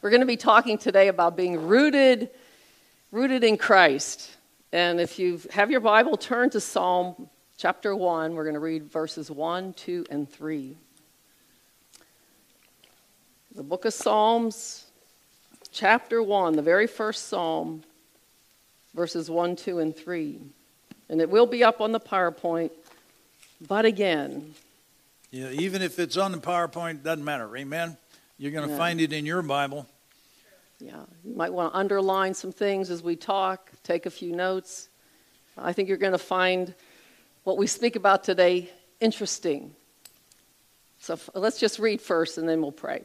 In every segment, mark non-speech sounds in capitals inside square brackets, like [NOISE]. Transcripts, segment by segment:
We're going to be talking today about being rooted, rooted in Christ. And if you have your Bible, turn to Psalm chapter 1. We're going to read verses 1, 2, and 3. The book of Psalms, chapter 1, the very first psalm, verses 1, 2, and 3. And it will be up on the PowerPoint. But again, Yeah, even if it's on the PowerPoint, it doesn't matter. Amen. You're going to Yeah. find it in your Bible. Yeah, you might want to underline some things as we talk, take a few notes. I think you're going to find what we speak about today interesting. So f- let's just read first and then we'll pray.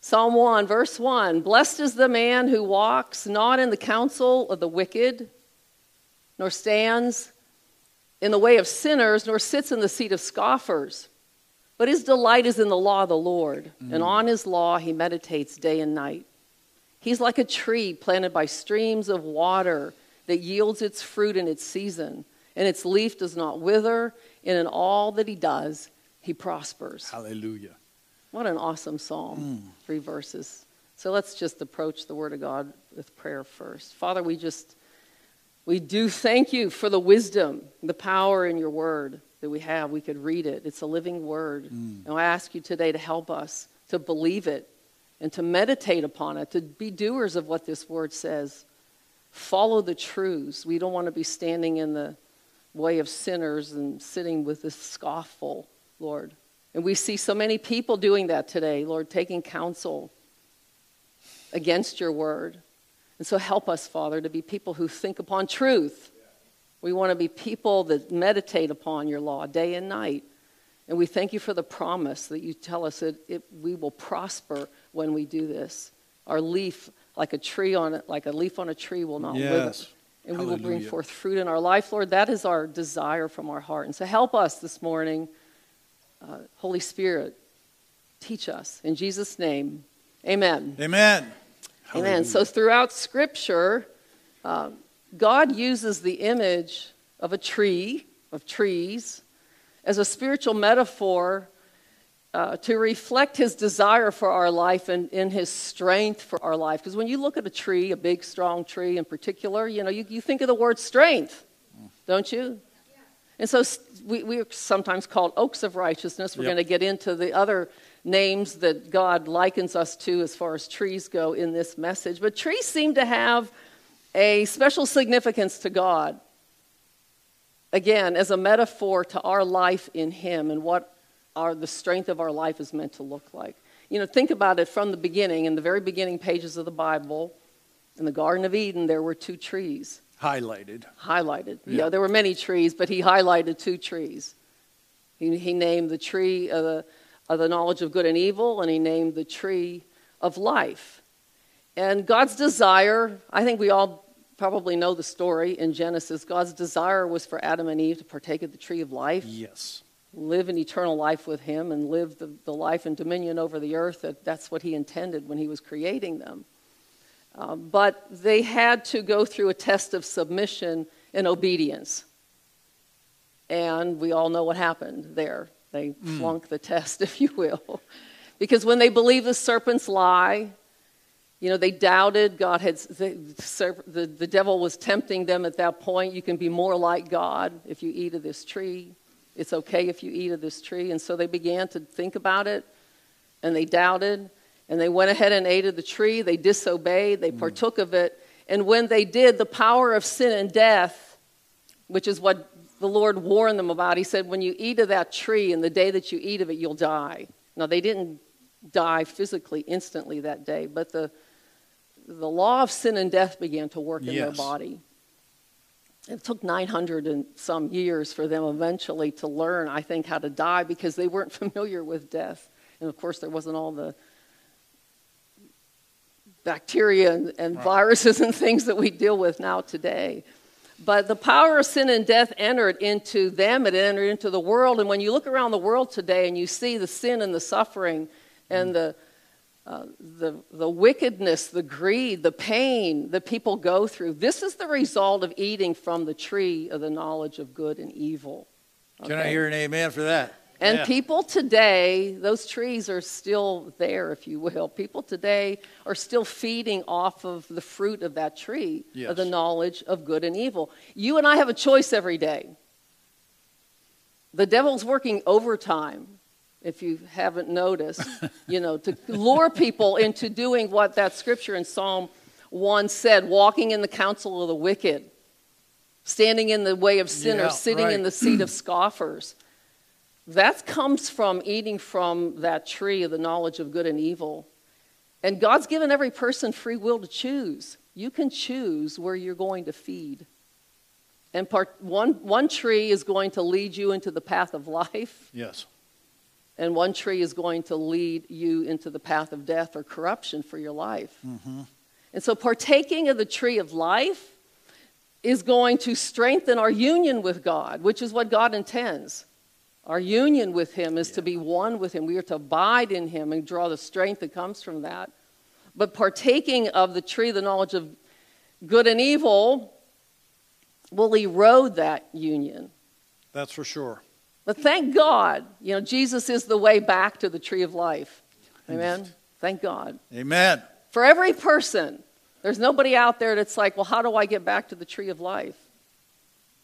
Psalm 1, verse 1 Blessed is the man who walks not in the counsel of the wicked, nor stands in the way of sinners, nor sits in the seat of scoffers. But his delight is in the law of the Lord, and mm. on his law he meditates day and night. He's like a tree planted by streams of water that yields its fruit in its season, and its leaf does not wither, and in all that he does, he prospers. Hallelujah. What an awesome psalm. Mm. Three verses. So let's just approach the Word of God with prayer first. Father, we just, we do thank you for the wisdom, the power in your Word that we have. We could read it, it's a living Word. Mm. And I ask you today to help us to believe it and to meditate upon it, to be doers of what this Word says. Follow the truths. We don't want to be standing in the way of sinners and sitting with the scoffful, Lord. And we see so many people doing that today, Lord, taking counsel against your word. And so help us, Father, to be people who think upon truth. We want to be people that meditate upon your law day and night. And we thank you for the promise that you tell us that it, we will prosper when we do this. Our leaf, like a tree on it, like a leaf on a tree, will not wither. Yes. And we will bring forth fruit in our life, Lord. That is our desire from our heart. And so help us this morning, uh, Holy Spirit. Teach us. In Jesus' name, amen. Amen. Amen. So throughout Scripture, uh, God uses the image of a tree, of trees, as a spiritual metaphor uh, to reflect His desire for our life and in His strength for our life. Because when you look at a tree, a big, strong tree in particular, you know, you, you think of the word strength, don't you? And so we, we are sometimes called oaks of righteousness. We're Yep. going to get into the other names that God likens us to as far as trees go in this message. But trees seem to have a special significance to God. Again, as a metaphor to our life in Him and what our, the strength of our life is meant to look like. You know, think about it from the beginning, in the very beginning pages of the Bible. In the Garden of Eden, there were two trees Highlighted. highlighted. Yeah. Yeah, there were many trees, but he highlighted two trees. He, he named the tree of the, of the knowledge of good and evil, and he named the tree of life. And God's desire, I think we all probably know the story in Genesis. God's desire was for Adam and Eve to partake of the tree of life, Yes. live an eternal life with him, and live the, the life and dominion over the earth. That, that's what he intended when he was creating them. Uh, but they had to go through a test of submission and obedience. And we all know what happened there. They flunked the [LAUGHS] test, if you will. Because when they believed the serpent's lie, you know, they doubted God had, the, the, the devil was tempting them at that point. You can be more like God if you eat of this tree. It's okay if you eat of this tree. And so they began to think about it and they doubted and they went ahead and ate of the tree. They disobeyed, they mm. partook of it. And when they did, the power of sin and death, which is what the Lord warned them about, He said, When you eat of that tree and the day that you eat of it, you'll die. Now, they didn't die physically instantly that day, but the, the law of sin and death began to work in their body. It took 900 and some years for them eventually to learn, I think, how to die because they weren't [LAUGHS] familiar with death. And of course, there wasn't all the bacteria and, and Right. viruses and things that we deal with now today. But the power of sin and death entered into them, it entered into the world. And when you look around the world today and you see the sin and the suffering and mm. the, uh, the, the wickedness, the greed, the pain that people go through, this is the result of eating from the tree of the knowledge of good and evil. Can I hear an amen for that? And Yeah. people today, those trees are still there, if you will. People today are still feeding off of the fruit of that tree, of the knowledge of good and evil. You and I have a choice every day. The devil's working overtime, if you haven't noticed, you know, to lure people into doing what that scripture in Psalm 1 said walking in the counsel of the wicked, standing in the way of sinners, Yeah, sitting in the seat of scoffers. That comes from eating from that tree of the knowledge of good and evil. And God's given every person free will to choose. You can choose where you're going to feed. And part, one, one tree is going to lead you into the path of life, Yes. And one tree is going to lead you into the path of death or corruption for your life. Mm-hmm. And so, partaking of the tree of life is going to strengthen our union with God, which is what God intends. Our union with Him is to be one with Him. We are to abide in Him and draw the strength that comes from that. But partaking of the tree, the knowledge of good and evil, will erode that union. That's for sure. But thank God, you know, Jesus is the way back to the tree of life. Amen? Thank God. Amen. For every person, there's nobody out there that's like, well, how do I get back to the tree of life?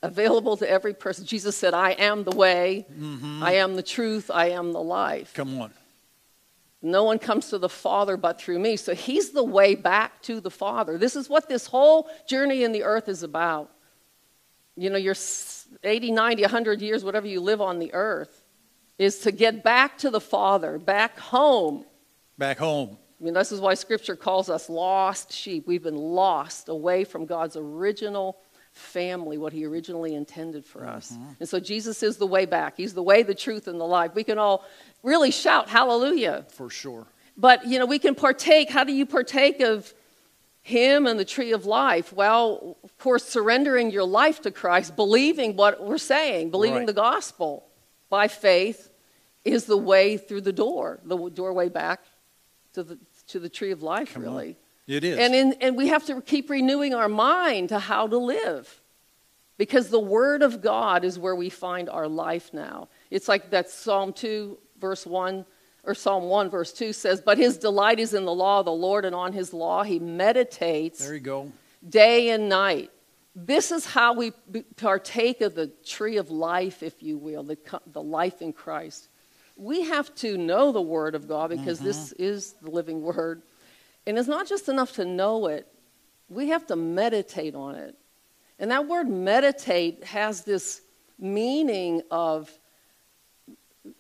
Available to every person. Jesus said, I am the way, mm-hmm. I am the truth, I am the life. Come on. No one comes to the Father but through me. So he's the way back to the Father. This is what this whole journey in the earth is about. You know, your s- 80, 90, 100 years, whatever you live on the earth, is to get back to the Father, back home. Back home. I mean, this is why Scripture calls us lost sheep. We've been lost away from God's original family, what He originally intended for us. Mm-hmm. And so Jesus is the way back. He's the way, the truth, and the life. We can all really shout hallelujah. For sure. But, you know, we can partake. How do you partake of Him and the tree of life? Well, of course, surrendering your life to Christ, believing what we're saying, believing Right. the gospel by faith is the way through the door, the doorway back to the, to the tree of life, Come on. really. It is. And, in, and we have to keep renewing our mind to how to live. Because the Word of God is where we find our life now. It's like that Psalm 2, verse 1, or Psalm 1, verse 2 says, But his delight is in the law of the Lord, and on his law he meditates there you go. day and night. This is how we partake of the tree of life, if you will, the, the life in Christ. We have to know the Word of God because this mm-hmm. is the living Word. And it's not just enough to know it, we have to meditate on it. And that word meditate has this meaning of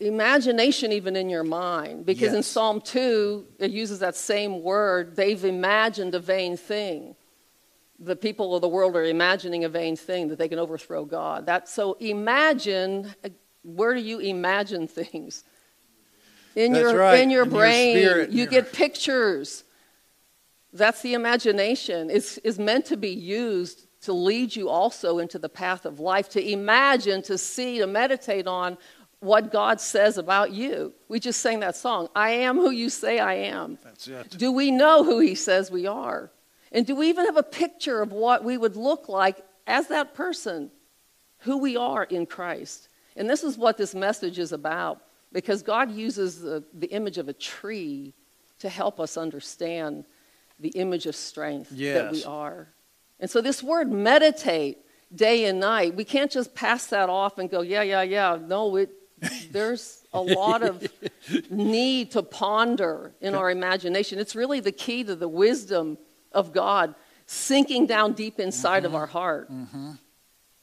imagination even in your mind because in psalm 2 it uses that same word they've imagined a vain thing. The people of the world are imagining a vain thing that they can overthrow god. That so imagine where do you imagine things? In That's your right, in your in your brain spirit, you your- get pictures. That's the imagination. It's is meant to be used to lead you also into the path of life to imagine to see to meditate on what god says about you we just sang that song i am who you say i am That's it. do we know who he says we are? And do we even have a picture of what we would look like as that person, who we are in Christ? And this is what this message is about because God uses the, the image of a tree to help us understand the image of strength that we are. And so, this word meditate day and night, we can't just pass that off and go, yeah, yeah, yeah. No, it, there's a lot of need to ponder in our imagination. It's really the key to the wisdom of God sinking down deep inside Mm-hmm. of our heart.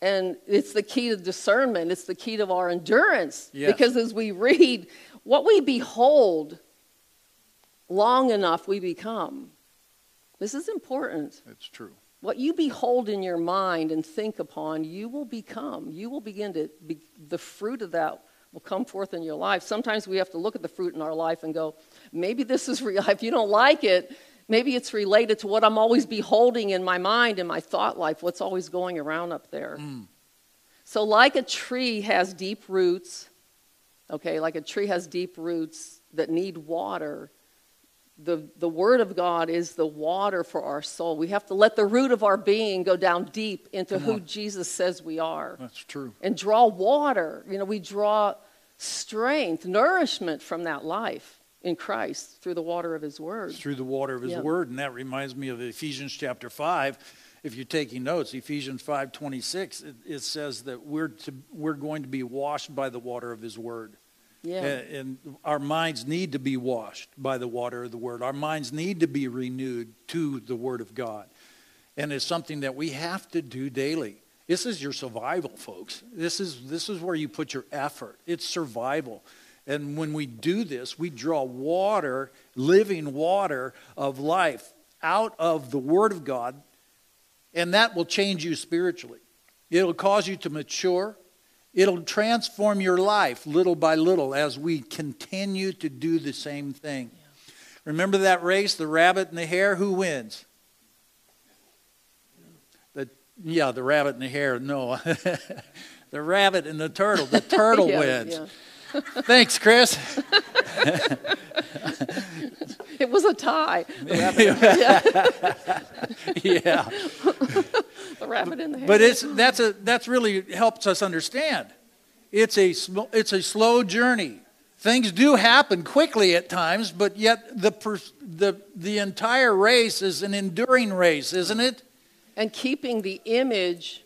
And it's the key to discernment, it's the key to our endurance. Yes. Because as we read, what we behold long enough, we become. This is important. It's true. What you behold in your mind and think upon, you will become. You will begin to, be, the fruit of that will come forth in your life. Sometimes we have to look at the fruit in our life and go, maybe this is [LAUGHS] real. If you don't like it, maybe it's related to what I'm always beholding in my mind, in my thought life, what's always going around up there. Mm. So, like a tree has deep roots, okay, like a tree has deep roots that need water, the, the Word of God is the water for our soul. We have to let the root of our being go down deep into Come who on. Jesus says we are That's true. and draw water. You know, we draw strength, nourishment from that life in Christ through the water of His Word. Through the water of His Yeah. Word, and that reminds me of Ephesians chapter five. If you're taking notes, Ephesians five twenty six, it, it says that we're to we're going to be washed by the water of His Word. Yeah. A- And our minds need to be washed by the water of the Word. Our minds need to be renewed to the Word of God. And it's something that we have to do daily. This is your survival, folks. This is, this is where you put your effort. It's survival. And when we do this, we draw water, living water of life out of the Word of God, and that will change you spiritually. It'll cause you to mature. It'll transform your life little by little as we continue to do the same thing. Remember that race, the rabbit and the hare? Who wins? The, yeah, the rabbit and the hare. No. [LAUGHS] the rabbit and the turtle. The [LAUGHS] turtle Yeah, wins. yeah. Thanks, Chris. [LAUGHS] It was a tie. [LAUGHS] The rabbit, [LAUGHS] yeah. the rabbit in the. But it's that's a that's really helps us understand. It's a sm- it's a slow journey. Things do happen quickly at times, but yet the pers- the the entire race is an enduring race, isn't it? and keeping the image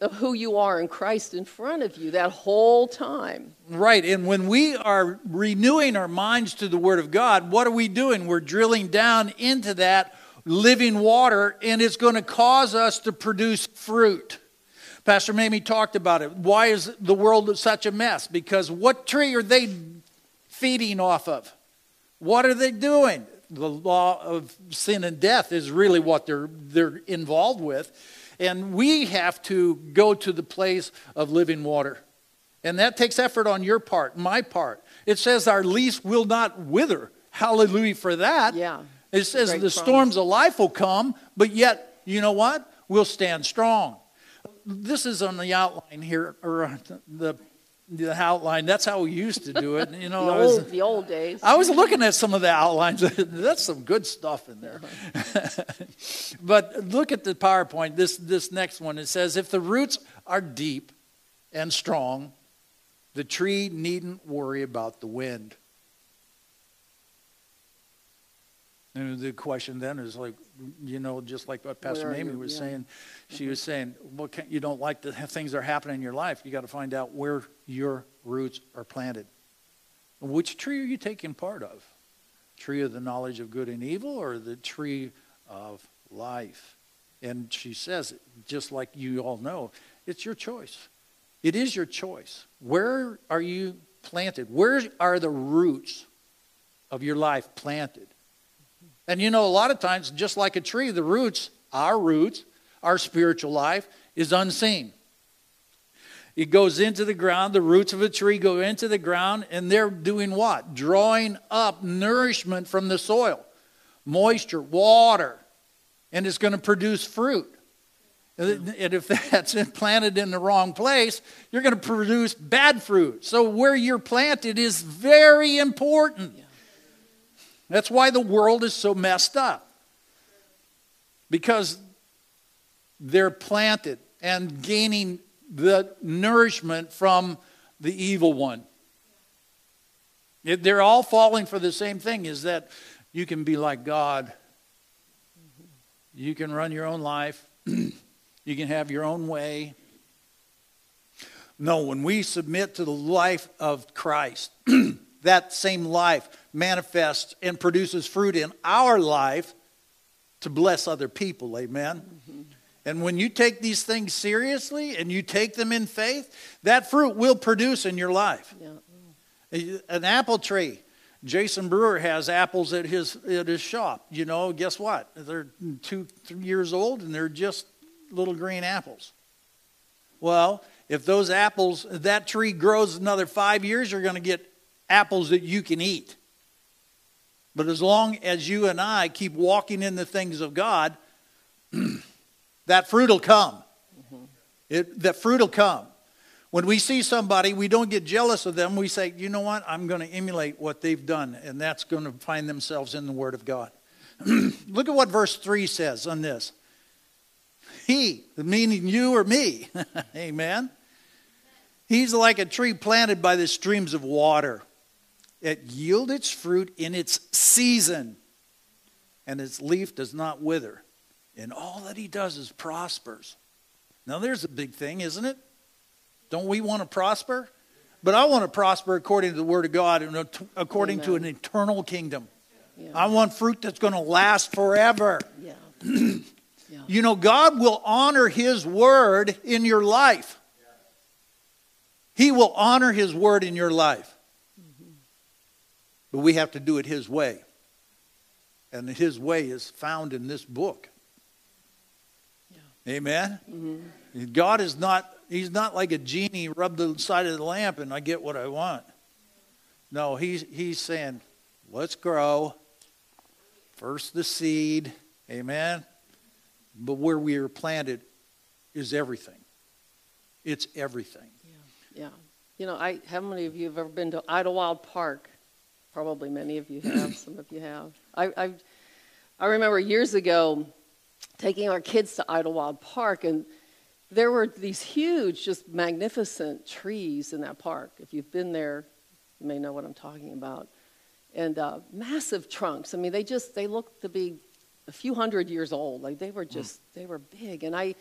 of who you are in Christ in front of you that whole time. Right. And when we are renewing our minds to the Word of God, what are we doing? We're drilling down into that living water, and it's going to cause us to produce fruit. Pastor Mamie talked about it. Why is the world such a mess? Because what tree are they feeding off of? What are they doing? The law of sin and death is really what they're, they're involved with. And we have to go to the place of living water. And that takes effort on your part, my part. It says our leaf will not wither. Hallelujah for that. Yeah. It says the promise. storms of life will come, but yet, you know what? We'll stand strong. This is on the outline here, or the, the outline. That's how we used to do it. You [LAUGHS] know, The I was, old, the old days. I was looking at some of the outlines. [LAUGHS] That's some good stuff in there. [LAUGHS] but look at the PowerPoint. This this next one. It says, if the roots are deep and strong, the tree needn't worry about the wind. And the question then is like, you know, just like what Pastor Mamie you? was Yeah. saying. She mm-hmm. was saying, well, you don't like the things that are happening in your life. You got to find out where your roots are planted. Which tree are you taking part of? Tree of the knowledge of good and evil or the tree of life? And she says, just like you all know, it's your choice. It is your choice. Where are you planted? Where are the roots of your life planted? And you know, a lot of times, just like a tree, the roots, our roots, our spiritual life, is unseen. It goes into the ground, the roots of a tree go into the ground, and they're doing what? Drawing up nourishment from the soil, moisture, water, and it's going to produce fruit. And if [LAUGHS] that's planted in the wrong place, you're going to produce bad fruit. So, where you're planted is very important. That's why the world is so messed up. Because they're planted and gaining the nourishment from the evil one. They're all falling for the same thing is that you can be like God. You can run your own life. [CLEARS THROAT] you can have your own way. No, when we submit to the life of Christ, [CLEARS THROAT] that same life manifests and produces fruit in our life to bless other people. Amen. Mm-hmm. And when you take these things seriously and you take them in faith, that fruit will produce in your life. Yeah. An apple tree. Jason Brewer has apples at his at his shop. You know, guess what? They're two, three years old and they're just little green apples. Well, if those apples, that tree grows another five years, you're going to get apples that you can eat. But as long as you and I keep walking in the things of God, [CLEARS THROAT] that fruit will come. Mm-hmm. It, that fruit will come. When we see somebody, we don't get jealous of them. We say, you know what? I'm going to emulate what they've done, and that's going to find themselves in the Word of God. [CLEARS THROAT] Look at what verse 3 says on this. He, meaning you or me, [LAUGHS] amen, He's like a tree planted by the streams of water. It yield its fruit in its season, and its leaf does not wither. And all that he does is prospers. Now, there's a big thing, isn't it? Don't we want to prosper? But I want to prosper according to the Word of God and according Amen. to an eternal kingdom. Yeah. I want fruit that's going to last forever. Yeah. [CLEARS THROAT] yeah. You know, God will honor His Word in your life. He will honor His Word in your life. But we have to do it His way. And His way is found in this book. Yeah. Amen? Mm-hmm. God is not He's not like a genie, rub the side of the lamp and I get what I want. No, he's, he's saying, let's grow. First the seed. Amen. But where we are planted is everything. It's everything. Yeah. Yeah. You know, I, how many of you have ever been to Idlewild Park? Probably many of you have. Some of you have. I, I, I remember years ago taking our kids to Idlewild Park, and there were these huge, just magnificent trees in that park. If you've been there, you may know what I'm talking about. And uh, massive trunks. I mean, they just they looked to be a few hundred years old. Like they were hmm. just they were big. And I,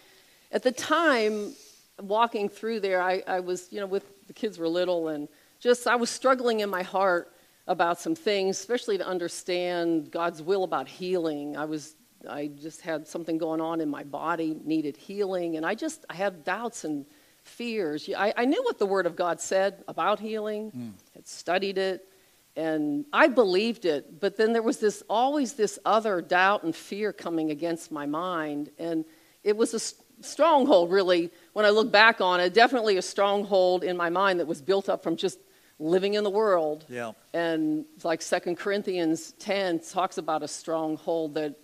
at the time, walking through there, I, I was you know with the kids were little and just I was struggling in my heart about some things, especially to understand God's will about healing. I was I just had something going on in my body, needed healing, and I just I had doubts and fears. I, I knew what the Word of God said about healing, mm. had studied it, and I believed it. But then there was this always this other doubt and fear coming against my mind, and it was a stronghold, really. When I look back on it, definitely a stronghold in my mind that was built up from just living in the world. Yeah. And like Second Corinthians 10 talks about a stronghold that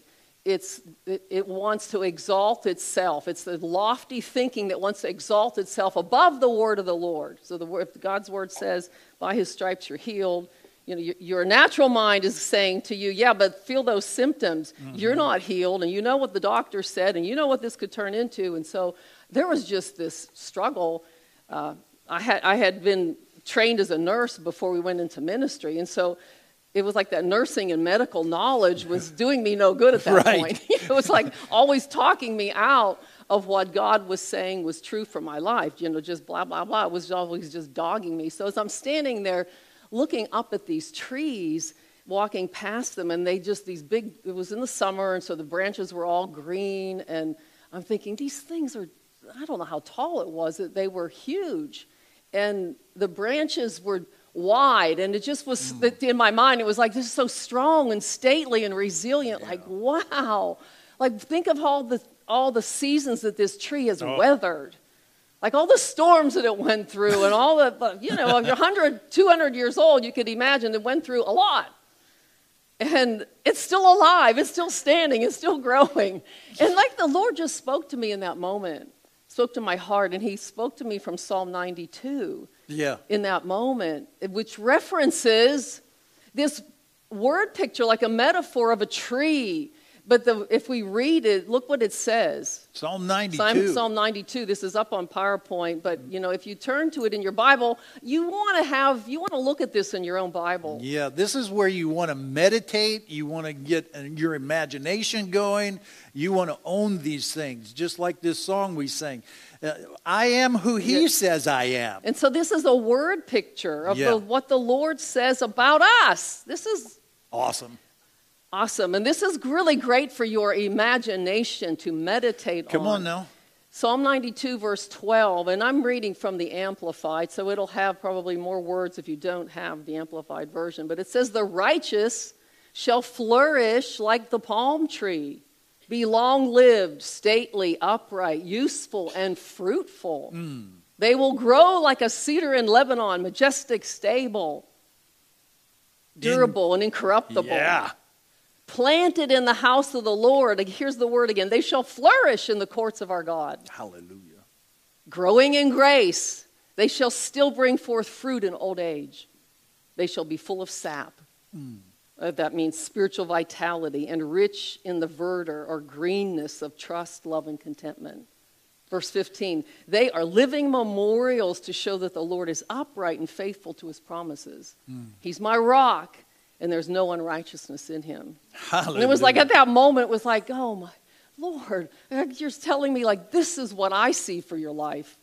it's, it, it, wants to exalt itself. It's the lofty thinking that wants to exalt itself above the word of the Lord. So the word, God's word says, by his stripes you're healed, you know, your, your natural mind is saying to you, yeah, but feel those symptoms. Mm-hmm. You're not healed, and you know what the doctor said, and you know what this could turn into. And so there was just this struggle. Uh, I, had, I had been trained as a nurse before we went into ministry, and so it was like that nursing and medical knowledge was [LAUGHS] doing me no good at that right. point. [LAUGHS] it was like always talking me out of what God was saying was true for my life. You know, just blah, blah, blah. It was always just dogging me. So as I'm standing there looking up at these trees, walking past them, and they just, these big, it was in the summer, and so the branches were all green, and I'm thinking, these things are, I don't know how tall it was, that they were huge. And the branches were wide and it just was mm. in my mind it was like this is so strong and stately and resilient yeah. like wow like think of all the all the seasons that this tree has oh. weathered like all the storms that it went through and all the you know if you're 100 200 years old you could imagine it went through a lot and it's still alive it's still standing it's still growing and like the lord just spoke to me in that moment spoke to my heart and he spoke to me from psalm 92 yeah. in that moment, which references this word picture like a metaphor of a tree. But the, if we read it, look what it says. Psalm 92. Psalm 92. This is up on PowerPoint, but you know, if you turn to it in your Bible, you want to have, you want to look at this in your own Bible. Yeah, this is where you want to meditate. You want to get your imagination going. You want to own these things, just like this song we sang. Uh, I am who He yeah. says I am. And so this is a word picture of yeah. the, what the Lord says about us. This is awesome. Awesome. And this is really great for your imagination to meditate on. Come on. on now. Psalm 92, verse 12, and I'm reading from the Amplified, so it'll have probably more words if you don't have the Amplified version. But it says, The righteous shall flourish like the palm tree be long lived, stately, upright, useful, and fruitful. Mm. They will grow like a cedar in Lebanon, majestic, stable, durable, in, and incorruptible. Yeah. Planted in the house of the Lord. Here's the word again. They shall flourish in the courts of our God. Hallelujah. Growing in grace. They shall still bring forth fruit in old age. They shall be full of sap. Mm uh, that means spiritual vitality and rich in the verdure or greenness of trust, love, and contentment. Verse 15, they are living memorials to show that the Lord is upright and faithful to his promises. He's my rock, and there's no unrighteousness in him. Hallelujah. And it was like at that moment, it was like, oh my Lord, you're telling me, like, this is what I see for your life.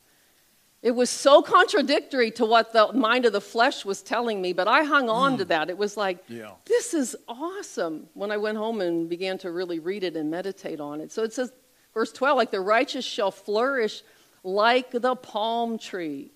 It was so contradictory to what the mind of the flesh was telling me, but I hung on to mm. that. It was like, Yeah. this is awesome when I went home and began to really read it and meditate on it. So it says, verse 12, like the righteous shall flourish like the palm tree.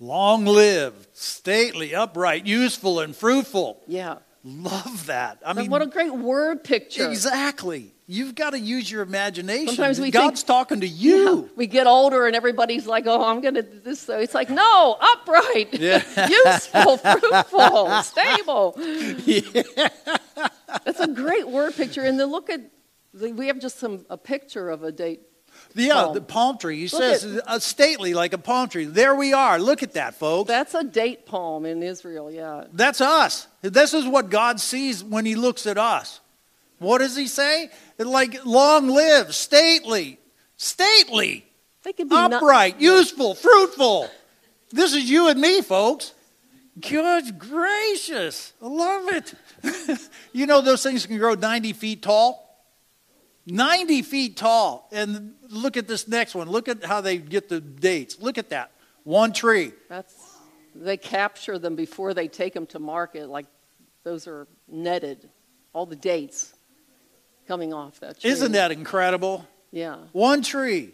Long lived, stately, upright, useful, and fruitful. Yeah. Love that. I mean, what a great word picture. exactly. You've got to use your imagination. Sometimes we God's think- talking to Yeah. you. We get older and everybody's like, oh, I'm going to do this. So it's like, no, upright, Yeah. [LAUGHS] useful, fruitful, [LAUGHS] stable. That's a great word picture. And then look at, we have just some a picture of a date. Yeah, Palm. the palm tree. He says at- uh, stately like a palm tree. There we are. Look at that, folks. That's a date palm in Israel, yeah. That's us. This is what God sees when He looks at us. What does He say? Like long live, stately, stately, They could be not- upright, useful, fruitful. This is you and me, folks. Good gracious. I love it. [LAUGHS] you know, those things can grow 90 feet tall. 90 feet tall. And look at this next one. Look at how they get the dates. Look at that. One tree. That's, they capture them before they take them to market. Like those are netted, all the dates coming off that tree. Isn't that incredible? Yeah. One tree.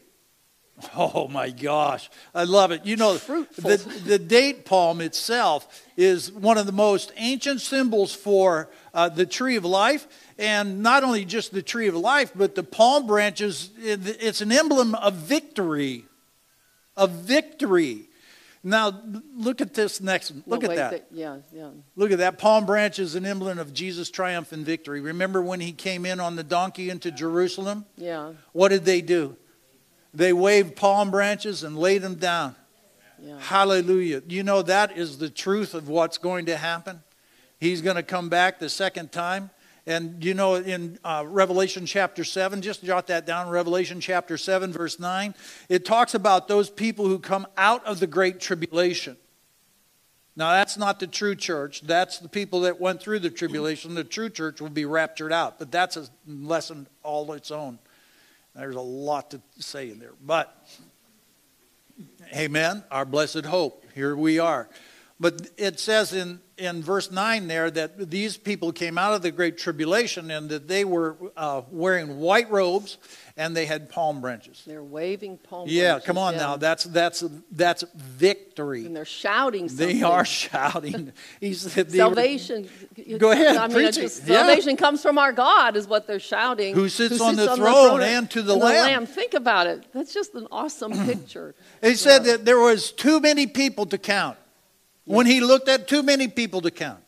Oh my gosh. I love it. You know, Fruitful. the, the date palm itself is one of the most ancient symbols for uh, the tree of life. And not only just the tree of life, but the palm branches, it's an emblem of victory. Of victory. Now, look at this next one. Look at wait, that. yeah, yeah. Look at that. Palm branch is an emblem of Jesus' triumph and victory. Remember when he came in on the donkey into Jerusalem? Yeah, What did they do? They waved palm branches and laid them down. yeah. Hallelujah. You know, that is the truth of what's going to happen. He's going to come back the second time. And you know, in uh, Revelation chapter 7, just jot that down, Revelation chapter 7, verse 9, it talks about those people who come out of the great tribulation. Now, that's not the true church. That's the people that went through the tribulation. The true church will be raptured out. But that's a lesson all its own. There's a lot to say in there. But, amen, our blessed hope. Here we are. But it says in, in verse 9 there that these people came out of the great tribulation and that they were uh, wearing white robes and they had palm branches. They're waving palm Yeah, branches, come on yeah. now. That's, that's, that's victory. And they're shouting something. They are [LAUGHS] shouting. He said they- Salvation. Go ahead, I mean, just, Yeah. salvation comes from our God, is what they're shouting. Who sits on the throne and to the Lamb. Think about it. That's just an awesome [CLEARS THROAT] picture. He said Yeah. that there was too many people to count. When he looked at too many people to count.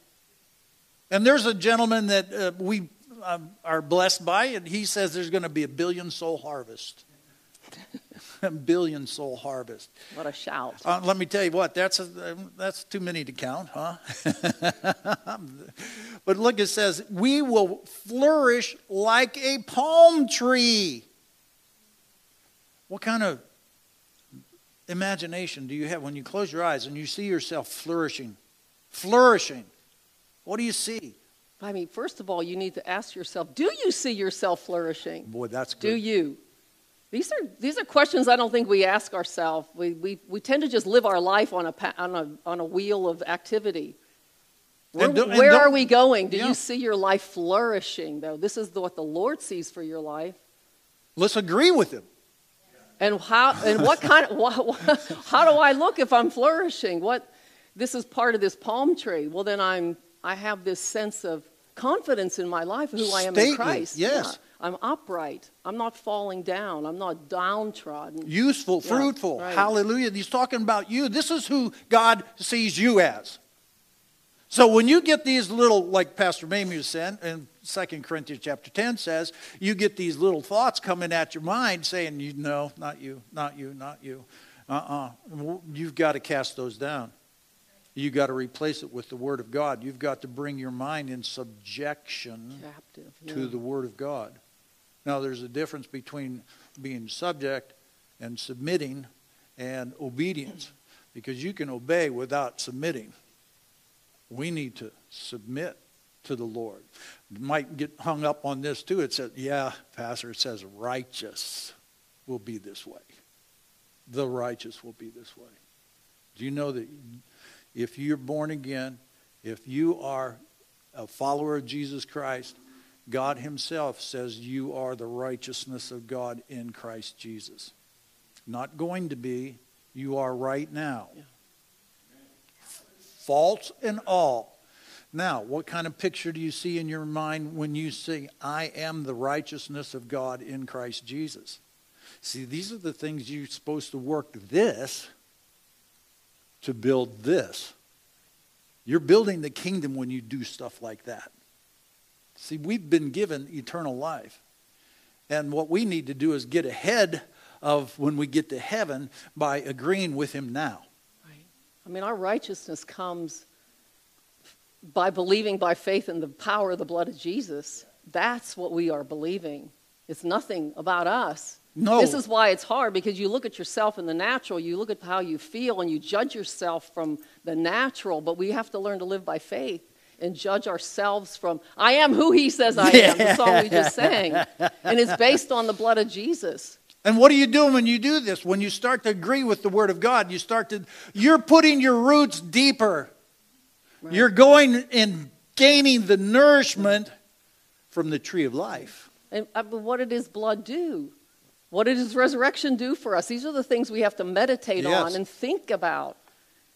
And there's a gentleman that uh, we um, are blessed by, and he says there's going to be a billion soul harvest. [LAUGHS] a billion soul harvest. What a shout. Uh, let me tell you what, that's, a, that's too many to count, huh? [LAUGHS] but look, it says, we will flourish like a palm tree. What kind of imagination do you have when you close your eyes and you see yourself flourishing? Flourishing. What do you see? I mean, first of all, you need to ask yourself do you see yourself flourishing? Boy, that's good. Do you? These are, these are questions I don't think we ask ourselves. We, we, we tend to just live our life on a, on a, on a wheel of activity. Where, And do- and where are we going? Do Yeah. you see your life flourishing, though? This is what the Lord sees for your life. Let's agree with him. And how and what kind of [LAUGHS] what, how do I look if I'm flourishing? What this is part of this palm tree. Well, then I'm I have this sense of confidence in my life, who I am in Christ. yes. Yeah. I'm upright. I'm not falling down. I'm not downtrodden. Useful, Yeah, fruitful. right. Hallelujah. He's talking about you. This is who God sees you as. So when you get these little, like Pastor Mamie was saying, and 2 Corinthians chapter 10 says, you get these little thoughts coming at your mind saying, you no, not you, not you, not you. Uh-uh. You've got to cast those down. You've got to replace it with the Word of God. You've got to bring your mind in subjection Captive. to the Word of God. Now, there's a difference between being subject and submitting and obedience because you can obey without submitting. We need to submit to the Lord. Might get hung up on this too. It says, yeah, Pastor, it says righteous will be this way. The righteous will be this way. Do you know that if you're born again, if you are a follower of Jesus Christ, God Himself says you are the righteousness of God in Christ Jesus. Not going to be, you are right now. Yeah. Faults and all. Now, what kind of picture do you see in your mind when you say, I am the righteousness of God in Christ Jesus? See, these are the things you're supposed to work this to build this. You're building the kingdom when you do stuff like that. See, we've been given eternal life. And what we need to do is get ahead of when we get to heaven by agreeing with Him now. Right. I mean, our righteousness comes by believing by faith in the power of the blood of Jesus. That's what we are believing. It's nothing about us. No. This is why it's hard because you look at yourself in the natural, you look at how you feel, and you judge yourself from the natural, but we have to learn to live by faith and judge ourselves from, I am who he says I am, the song we just sang. And it's based on the blood of Jesus. And what are you doing when you do this? When you start to agree with the Word of God, you start to, you're putting your roots deeper. Right. You're going and gaining the nourishment from the tree of life. And uh, what did his blood do? What did his resurrection do for us? These are the things we have to meditate yes. on and think about.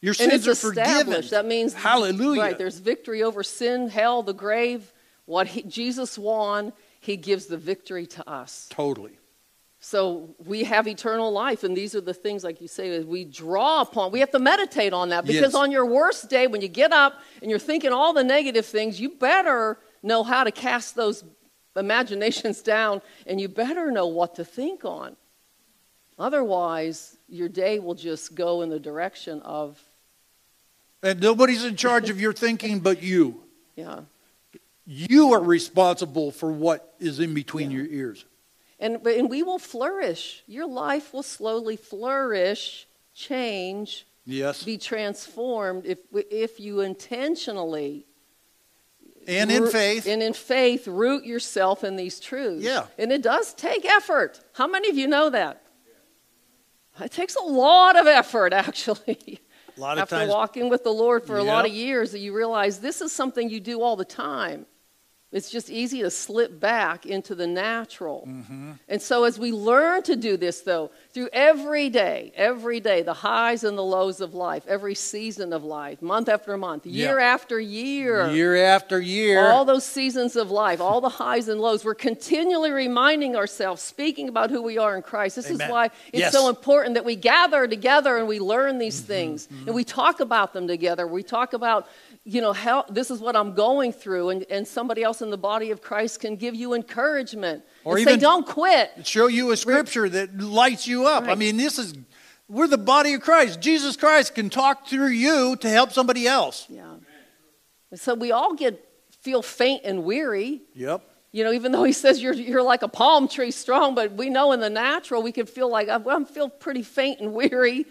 Your sins are forgiven. That means hallelujah. Right, there's victory over sin, hell, the grave. What he, Jesus won, he gives the victory to us. Totally. So we have eternal life, and these are the things, like you say, that we draw upon. We have to meditate on that because yes. on your worst day, when you get up and you're thinking all the negative things, you better know how to cast those imaginations [LAUGHS] down, and you better know what to think on. Otherwise, your day will just go in the direction of. And nobody's in charge of your thinking but you. [LAUGHS] Yeah. You are responsible for what is in between yeah. your ears. And, and we will flourish. Your life will slowly flourish, change, yes. be transformed if, if you intentionally and in faith. And in faith, root yourself in these truths. Yeah. And it does take effort. How many of you know that? It takes a lot of effort, [LAUGHS] actually. A lot of After times. walking with the Lord for yep. a lot of years, that you realize this is something you do all the time. It's just easy to slip back into the natural. Mm-hmm. And so, as we learn to do this, though, through every day, every day, the highs and the lows of life, every season of life, month after month, year yeah. after year, year after year, all those seasons of life, all the highs and lows, we're continually reminding ourselves, speaking about who we are in Christ. This Amen. is why it's yes. so important that we gather together and we learn these mm-hmm. things mm-hmm. and we talk about them together. We talk about you know, how, this is what I'm going through, and, and somebody else in the body of Christ can give you encouragement or even say, don't quit. Show you a scripture that lights you up. Right. I mean, this is, we're the body of Christ. Jesus Christ can talk through you to help somebody else. Yeah. So we all get, feel faint and weary. Yep. You know, even though he says you're, you're like a palm tree strong, but we know in the natural we can feel like, I feel pretty faint and weary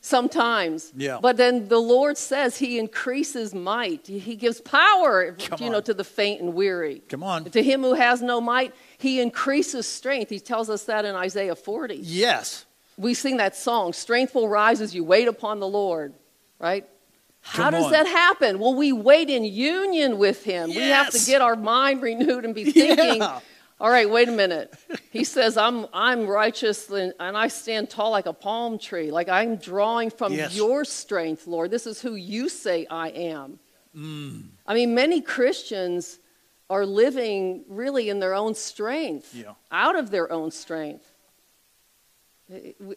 sometimes. Yeah. But then the Lord says he increases might. He gives power, Come you know, to the faint and weary. Come on. To him who has no might, he increases strength. He tells us that in Isaiah 40. Yes. We sing that song, strength will rise as you wait upon the Lord, right? How Come does on. that happen? Well, we wait in union with him. Yes. We have to get our mind renewed and be [LAUGHS] thinking yeah. All right, wait a minute. He says, I'm, I'm righteous and, and I stand tall like a palm tree. Like I'm drawing from yes. your strength, Lord. This is who you say I am. Mm. I mean, many Christians are living really in their own strength, yeah. out of their own strength.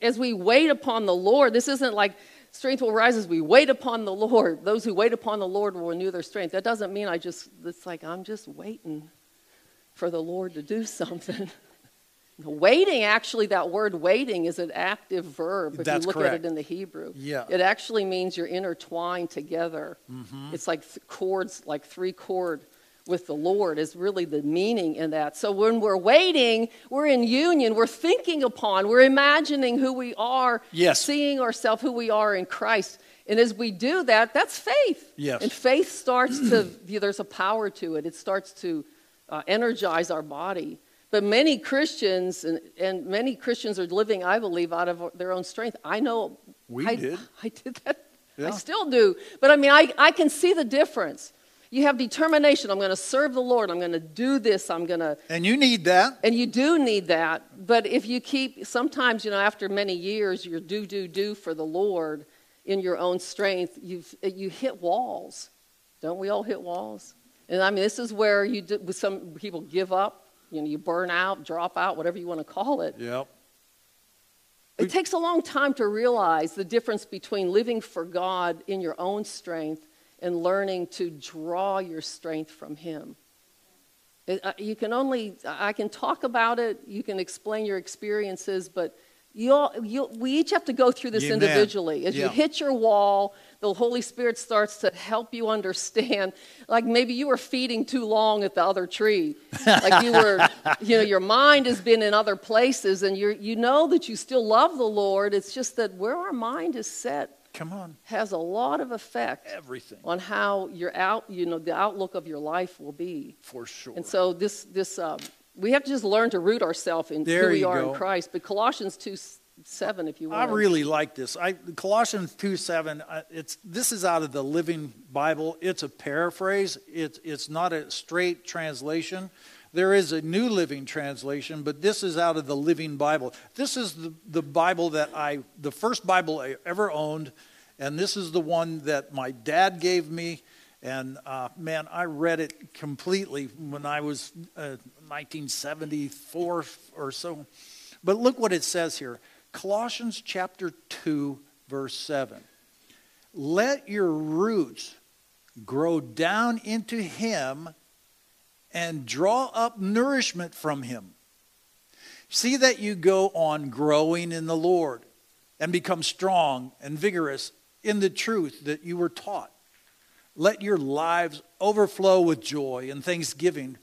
As we wait upon the Lord, this isn't like strength will rise as we wait upon the Lord. Those who wait upon the Lord will renew their strength. That doesn't mean I just, it's like I'm just waiting for the Lord to do [LAUGHS] something. waiting, actually, that word waiting is an active verb if That's you look correct. at it in the Hebrew. Yeah. It actually means you're intertwined together. Mm-hmm. It's like th- cords, like three cord with the Lord is really the meaning in that. So when we're waiting, we're in union, we're thinking upon, we're imagining who we are, Yes. seeing ourselves who we are in Christ. And as we do that, that's faith. Yes. And faith starts to, there's a power to it. It starts to uh, energize our body. But many Christians, and, and many Christians are living, I believe, out of their own strength. I know. We I, did. [LAUGHS] I did that. I still do. But I mean, I, I can see the difference. You have determination. I'm going to serve the Lord. I'm going to do this. I'm going to And you need that. and you do need that. But if you keep, sometimes, you know, after many years, you're do, do, do for the Lord in your own strength, you've, you hit walls. Don't we all hit walls? And I mean, this is where you do, some people give up, you know, you burn out, drop out, whatever you want to call it. Yep. It takes a long time to realize the difference between living for God in your own strength and learning to draw your strength from Him. It, uh, you can only, I can talk about it, you can explain your experiences, but you all, you, we each have to go through this Amen. individually. As Yeah. you hit your wall, the Holy Spirit starts to help you understand. Like maybe you were feeding too long at the other tree. Like you were, [LAUGHS] you know, your mind has been in other places and you you know that you still love the Lord. It's just that where our mind is set Come on. has a lot of effect Everything. on how your out, you know, the outlook of your life will be. For sure. And so this, this, um, we have to just learn to root ourselves in There who we are go. in Christ. But Colossians 2 7, if you want. I really like this. I, Colossians 2 7, uh, it's, this is out of the Living Bible. It's a paraphrase, it's, it's not a straight translation. There is a New Living Translation, but this is out of the Living Bible. This is the, the Bible that I, the first Bible I ever owned, and this is the one that my dad gave me. And uh, man, I read it completely when I was uh, 1974 or so. But look what it says here Colossians chapter 2, verse 7. Let your roots grow down into him and draw up nourishment from him. See that you go on growing in the Lord and become strong and vigorous in the truth that you were taught. Let your lives overflow with joy and thanksgiving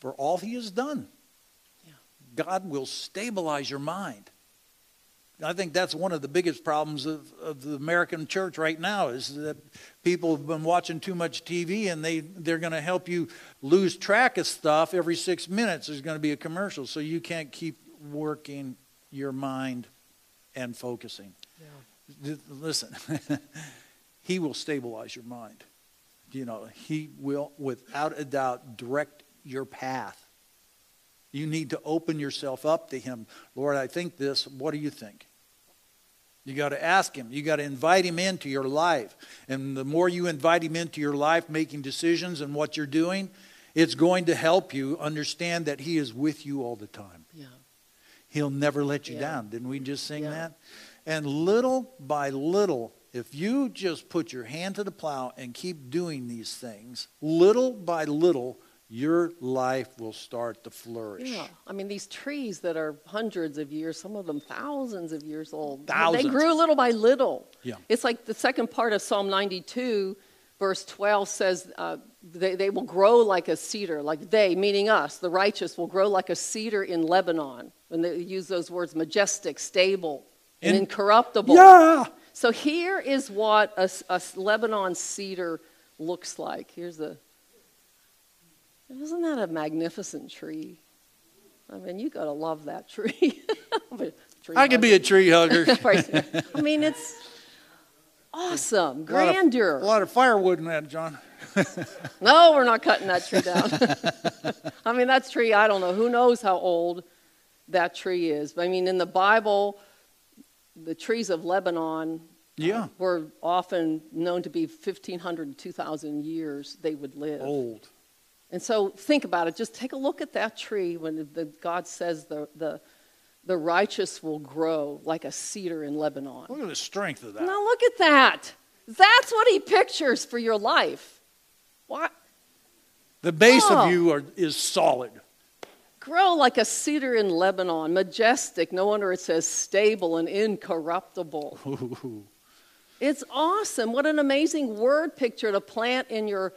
for all he has done. God will stabilize your mind. I think that's one of the biggest problems of, of the American church right now is that people have been watching too much TV and they, they're going to help you lose track of stuff every six minutes. There's going to be a commercial, so you can't keep working your mind and focusing. Th- Listen, [LAUGHS] he will stabilize your mind. You know, he will, without a doubt, direct your path. You need to open yourself up to him. Lord, I think this. What do you think? You got to ask him. You got to invite him into your life. And the more you invite him into your life, making decisions and what you're doing, it's going to help you understand that he is with you all the time. Yeah. He'll never let you Yeah. down. Didn't we just sing Yeah. that? And little by little, if you just put your hand to the plow and keep doing these things, little by little, your life will start to flourish. Yeah, I mean these trees that are hundreds of years, some of them thousands of years old. Thousands. They grew little by little. Yeah. It's like the second part of Psalm 92, verse 12 says uh, they, they will grow like a cedar, like they, meaning us, the righteous, will grow like a cedar in Lebanon. And they use those words majestic, stable, and In- incorruptible. Yeah. So here is what a, a Lebanon cedar looks like. Here's a. Isn't that a magnificent tree? I mean, you gotta love that tree. [LAUGHS] Tree I could be a tree hugger. [LAUGHS] I mean, it's awesome, A lot of- grandeur. A lot of firewood in that, John. [LAUGHS] No, we're not cutting that tree down. I mean, that tree, I don't know. Who knows how old that tree is? But I mean, in the Bible, the trees of Lebanon uh, Yeah. were often known to be 1,500 to 2,000 years they would live. Old. And so think about it. Just take a look at that tree when the, God says the, the, the righteous will grow like a cedar in Lebanon. Look at the strength of that. Now look at that. That's what he pictures for your life. What? The base Oh. of you are, is solid. Grow like a cedar in Lebanon, majestic. No wonder it says stable and incorruptible. Ooh. [LAUGHS] It's awesome. What an amazing word picture to plant in your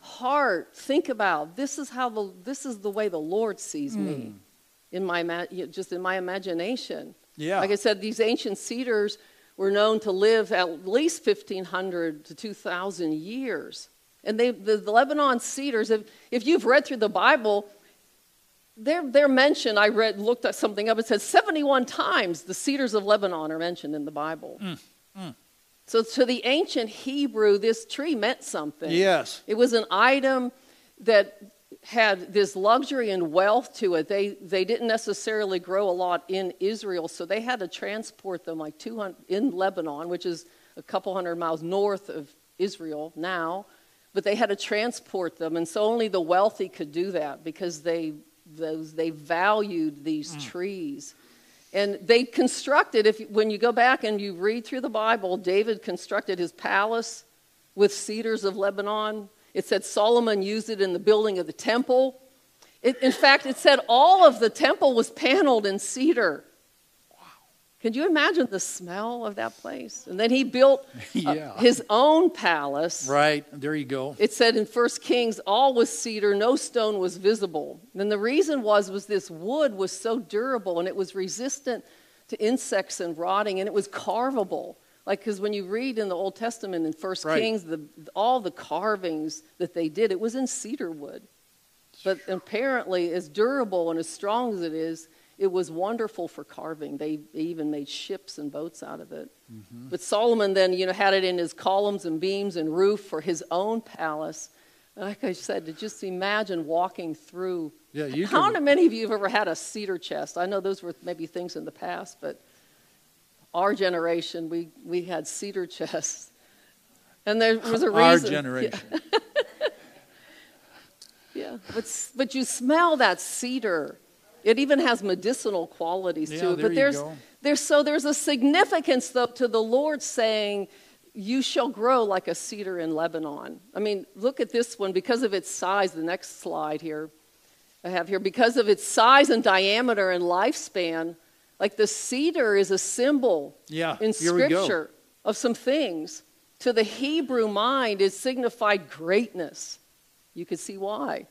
heart think about this is how the this is the way the Lord sees me hmm. in my just in my imagination. Yeah. Like I said, these ancient cedars were known to live at least 1,500 to 2,000 years. And they, the, the Lebanon cedars, if, if you've read through the Bible, they're, they're mentioned. I read, looked at something up. It says 71 times the cedars of Lebanon are mentioned in the Bible. Mm, mm. So to the ancient Hebrew, this tree meant something. Yes. It was an item that had this luxury and wealth to it. They, they didn't necessarily grow a lot in Israel, so they had to transport them like 200 in Lebanon, which is a couple hundred miles north of Israel now. But they had to transport them, and so only the wealthy could do that because they, those, they valued these mm. trees. And they constructed, if when you go back and you read through the Bible, David constructed his palace with cedars of Lebanon. It said Solomon used it in the building of the temple. It, in fact, it said all of the temple was paneled in cedar. Could you imagine the smell of that place? And then he built [LAUGHS] uh, his own palace. Right. There you go. It said in 1 Kings, all was cedar, no stone was visible. And the reason was, was this wood was so durable and it was resistant to insects and rotting and it was carvable. Like, because when you read in the Old Testament in 1 Right. Kings, the, all the carvings that they did, it was in cedar wood. But apparently, as durable and as strong as it is, it was wonderful for carving. They even made ships and boats out of it. Mm-hmm. But Solomon then, you know, had it in his columns and beams and roof for his own palace. Like I said, to just imagine walking through. Yeah, you How could- many of you have ever had a cedar chest? I know those were maybe things in the past, but our generation, we, we had cedar chests. And there was a [LAUGHS] reason. Our Yeah. generation. [LAUGHS] Yeah, but, but you smell that cedar. It even has medicinal qualities Yeah, to it. there But there's, there's so there's a significance though to the Lord saying, "You shall grow like a cedar in Lebanon." I mean, look at this one because of its size. The next slide here, I have here because of its size and diameter and lifespan. Like the cedar is a symbol Yeah, in here we go. Scripture of some things. To the Hebrew mind, it signified greatness. You could see why.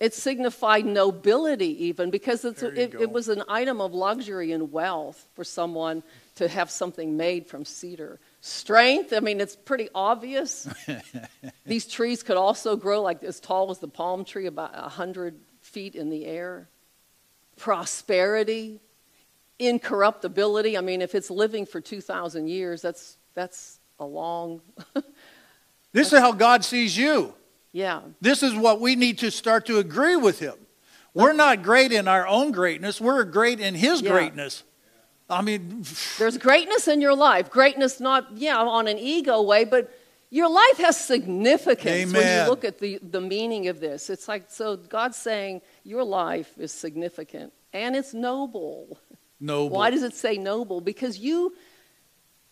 It signified nobility, even because it's, it, it was an item of luxury and wealth for someone to have something made from cedar. Strength, I mean, it's pretty obvious. [LAUGHS] These trees could also grow like as tall as the palm tree, about 100 feet in the air. Prosperity, incorruptibility. I mean, if it's living for 2,000 years, that's, that's a long, This is how God sees you. Yeah. This is what we need to start to agree with Him. We're not great in our own greatness, we're great in His Yeah. greatness. I mean, There's greatness in your life. Greatness, not, yeah, on an ego way, but your life has significance when you look at the, the meaning of this. It's like, so God's saying your life is significant and it's noble. noble. Why does it say noble? Because you,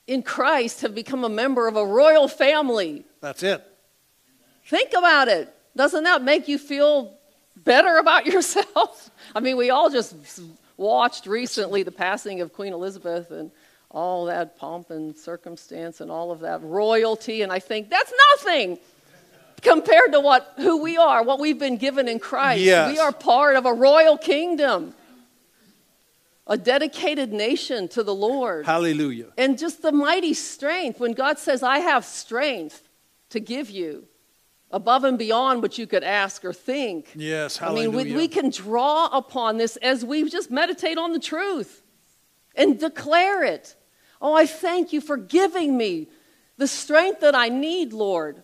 in Christ, have become a member of a royal family. That's it. Think about it. Doesn't that make you feel better about [LAUGHS] yourself? I mean, we all just watched recently the passing of Queen Elizabeth and all that pomp and circumstance and all of that royalty, and I think that's nothing compared to what who we are, what we've been given in Christ. Yes. We are part of a royal kingdom, a dedicated nation to the Lord. Hallelujah. And just the mighty strength when God says, I have strength to give you above and beyond what you could ask or think. Yes, I mean, we, we can draw upon this as we just meditate on the truth and declare it. Oh, I thank you for giving me the strength that I need, Lord.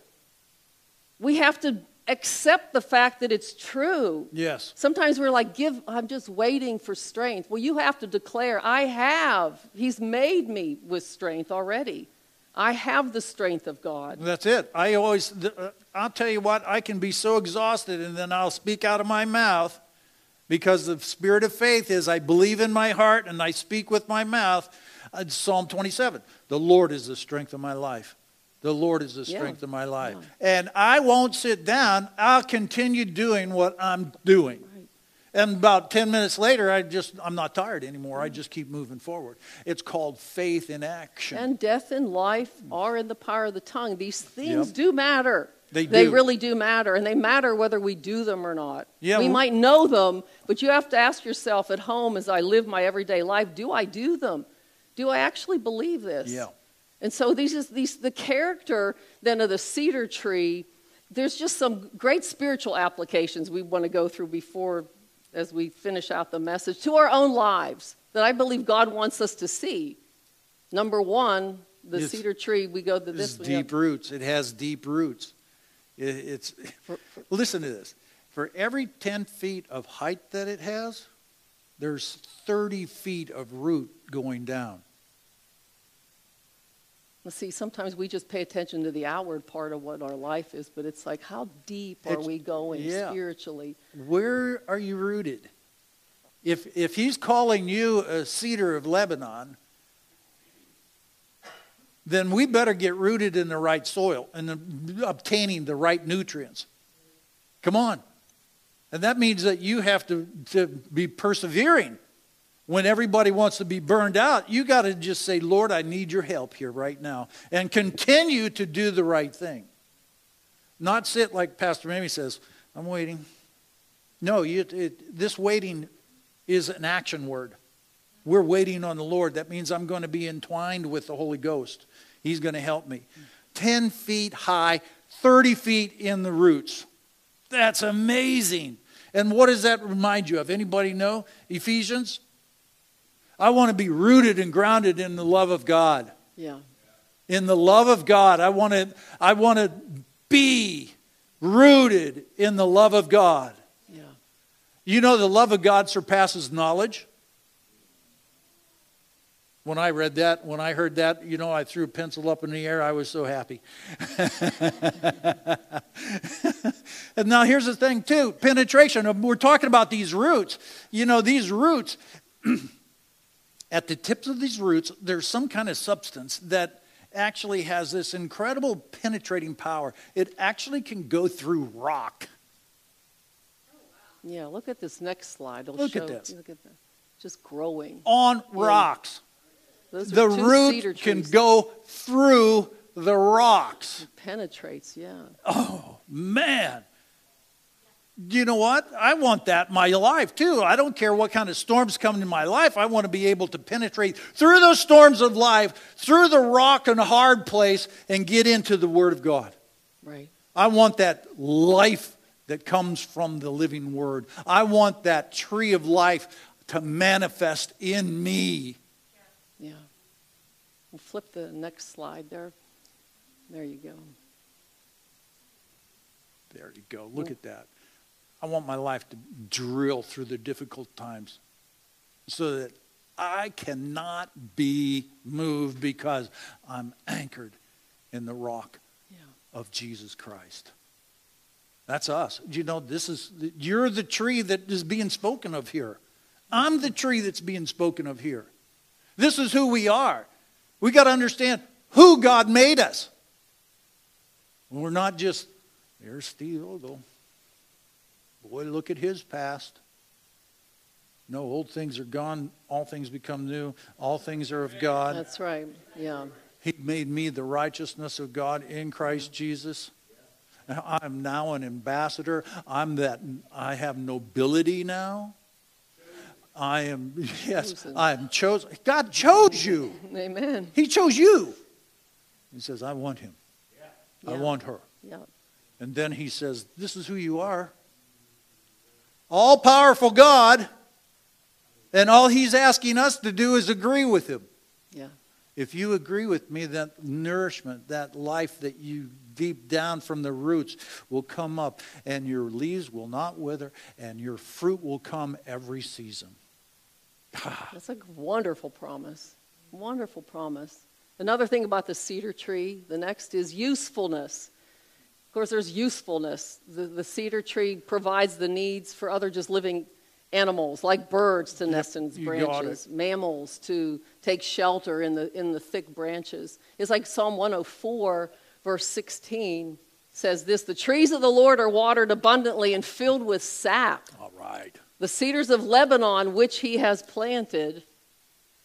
We have to accept the fact that it's true. yes. Sometimes we're like, give, I'm just waiting for strength. Well, you have to declare, I have. He's made me with strength already. I have the strength of God. That's it. I always, uh, I'll tell you what, I can be so exhausted and then I'll speak out of my mouth because the spirit of faith is I believe in my heart and I speak with my mouth. Uh, Psalm 27 The Lord is the strength of my life. The Lord is the Yeah. strength of my life. And I won't sit down. I'll continue doing what I'm doing. And about 10 minutes later, I just, I'm not tired anymore. I just keep moving forward. It's called faith in action. And death and life are in the power of the tongue. These things Yep. do matter. They They do. really do matter, and they matter whether we do them or not. Yeah, we might know them, but you have to ask yourself at home as I live my everyday life do I do them? Do I actually believe this? Yeah. And so these is these the character then of the cedar tree. There's just some great spiritual applications we want to go through before as we finish out the message to our own lives that I believe God wants us to see. Number one, the It's- cedar tree. We go to this deep roots. It has deep roots. It, it's listen to this. For every ten feet of height that it has, there's thirty feet of root going down. See, sometimes we just pay attention to the outward part of what our life is, but it's like, how deep are It's- we going yeah. spiritually? Where are you rooted? If if he's calling you a cedar of Lebanon, then we better get rooted in the right soil and obtaining the right nutrients. Come on. And that means that you have to, to be persevering. When everybody wants to be burned out, you got to just say, Lord, I need your help here right now. And continue to do the right thing. Not sit like Pastor Mamie says, I'm waiting. No, it, this waiting is an action word. We're waiting on the Lord. That means I'm going to be entwined with the Holy Ghost. He's going to help me. 10 feet high, 30 feet in the roots. That's amazing. And what does that remind you of? Anybody know? Ephesians? I want to be rooted and grounded in the love of God. Yeah. In the love of God. I want to I want to be rooted in the love of God. Yeah. You know, the love of God surpasses knowledge. When I read that, when I heard that, you know, I threw a pencil up in the air. I was so happy. [LAUGHS] and now here's the thing, too penetration. We're talking about these roots. You know, these roots, [CLEARS THROAT] at the tips of these roots, there's some kind of substance that actually has this incredible penetrating power. It actually can go through rock. Yeah. Look at this next slide. It'll Look at this. Look at that. Just growing. on rocks. Those The root can go through the rocks. It penetrates, yeah. Oh, man. You know what? I want that in my life too. I don't care what kind of storms come in my life. I want to be able to penetrate through those storms of life, through the rock and hard place, and get into the Word of God. Right. I want that life that comes from the living Word. I want that tree of life to manifest in me. Yeah. We'll flip the next slide there. There you go. There you go. Look at that. I want my life to drill through the difficult times so that I cannot be moved because I'm anchored in the rock Yeah. of Jesus Christ. That's us. You know, this is you're the tree that is being spoken of here. I'm the tree that's being spoken of here. This is who we are. We got to understand who God made us. We're not just there's Steve Ogle. Boy, look at his past. No, old things are gone. All things become new. All things are of God. That's right. Yeah. He made me the righteousness of God in Christ Jesus. I'm now an ambassador. I'm that I have nobility now. I am [LAUGHS] yes, I am chosen. God chose you. Amen. He chose you. He says, I want him. I want her. Yeah. And then he says, This is who you are. All powerful God. And all he's asking us to do is agree with him. Yeah. If you agree with me, that nourishment, that life that you deep down from the roots will come up, and your leaves will not wither, and your fruit will come every season. [SIGHS] That's a wonderful promise. Wonderful promise. Another thing about the cedar tree, the next is usefulness. Of course, there's usefulness. The, the cedar tree provides the needs for other just living animals, like birds to nest in its branches, mammals to take shelter in the, in the thick branches. It's like Psalm 104, verse 16 says this The trees of the Lord are watered abundantly and filled with sap. All right. The cedars of Lebanon, which he has planted,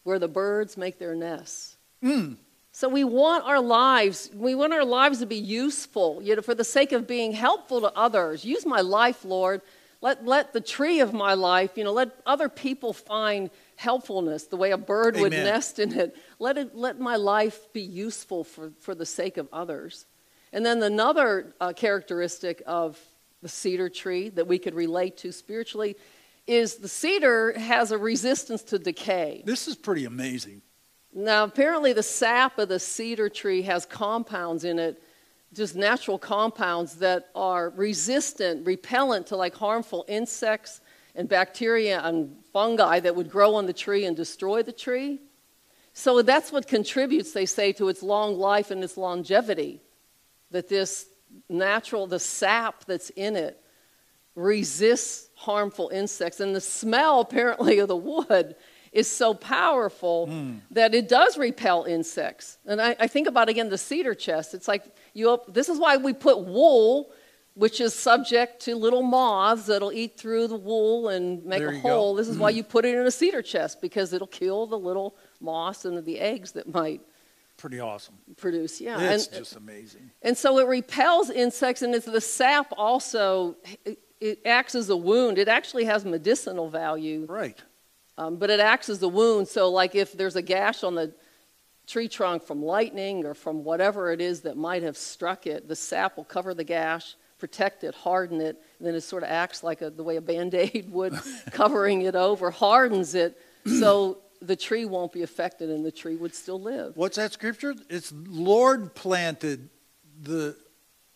where the birds make their nests. Mm. So we want our lives, we want our lives to be useful, you know, for the sake of being helpful to others. Use my life, Lord. Let, let the tree of my life, you know, let other people find helpfulness the way a bird Amen. would nest in it. Let, it. let my life be useful for, for the sake of others. And then another uh, characteristic of the cedar tree that we could relate to spiritually is the cedar has a resistance to decay. This is pretty amazing. Now, apparently, the sap of the cedar tree has compounds in it, just natural compounds that are resistant, repellent to like harmful insects and bacteria and fungi that would grow on the tree and destroy the tree. So that's what contributes, they say, to its long life and its longevity. That this natural, the sap that's in it, resists harmful insects. And the smell, apparently, of the wood is so powerful mm. that it does repel insects. And I, I, think about again the cedar chest. It's like you. This is why we put wool, which is subject to little moths that'll eat through the wool and make there a hole. Go. This is mm. why you put it in a cedar chest because it'll kill the little moths and the eggs that might. Pretty awesome. Produce, yeah. It's and, just amazing. And so it repels insects, and it's the sap also. It, it acts as a wound. It actually has medicinal value. Right um, but it acts as a wound. So, like if there's a gash on the tree trunk from lightning or from whatever it is that might have struck it, the sap will cover the gash, protect it, harden it, then it sort of acts like a, the way a band aid [LAUGHS] would, covering it over, hardens it so the tree won't be affected and the tree would still live. What's that scripture? It's Lord planted the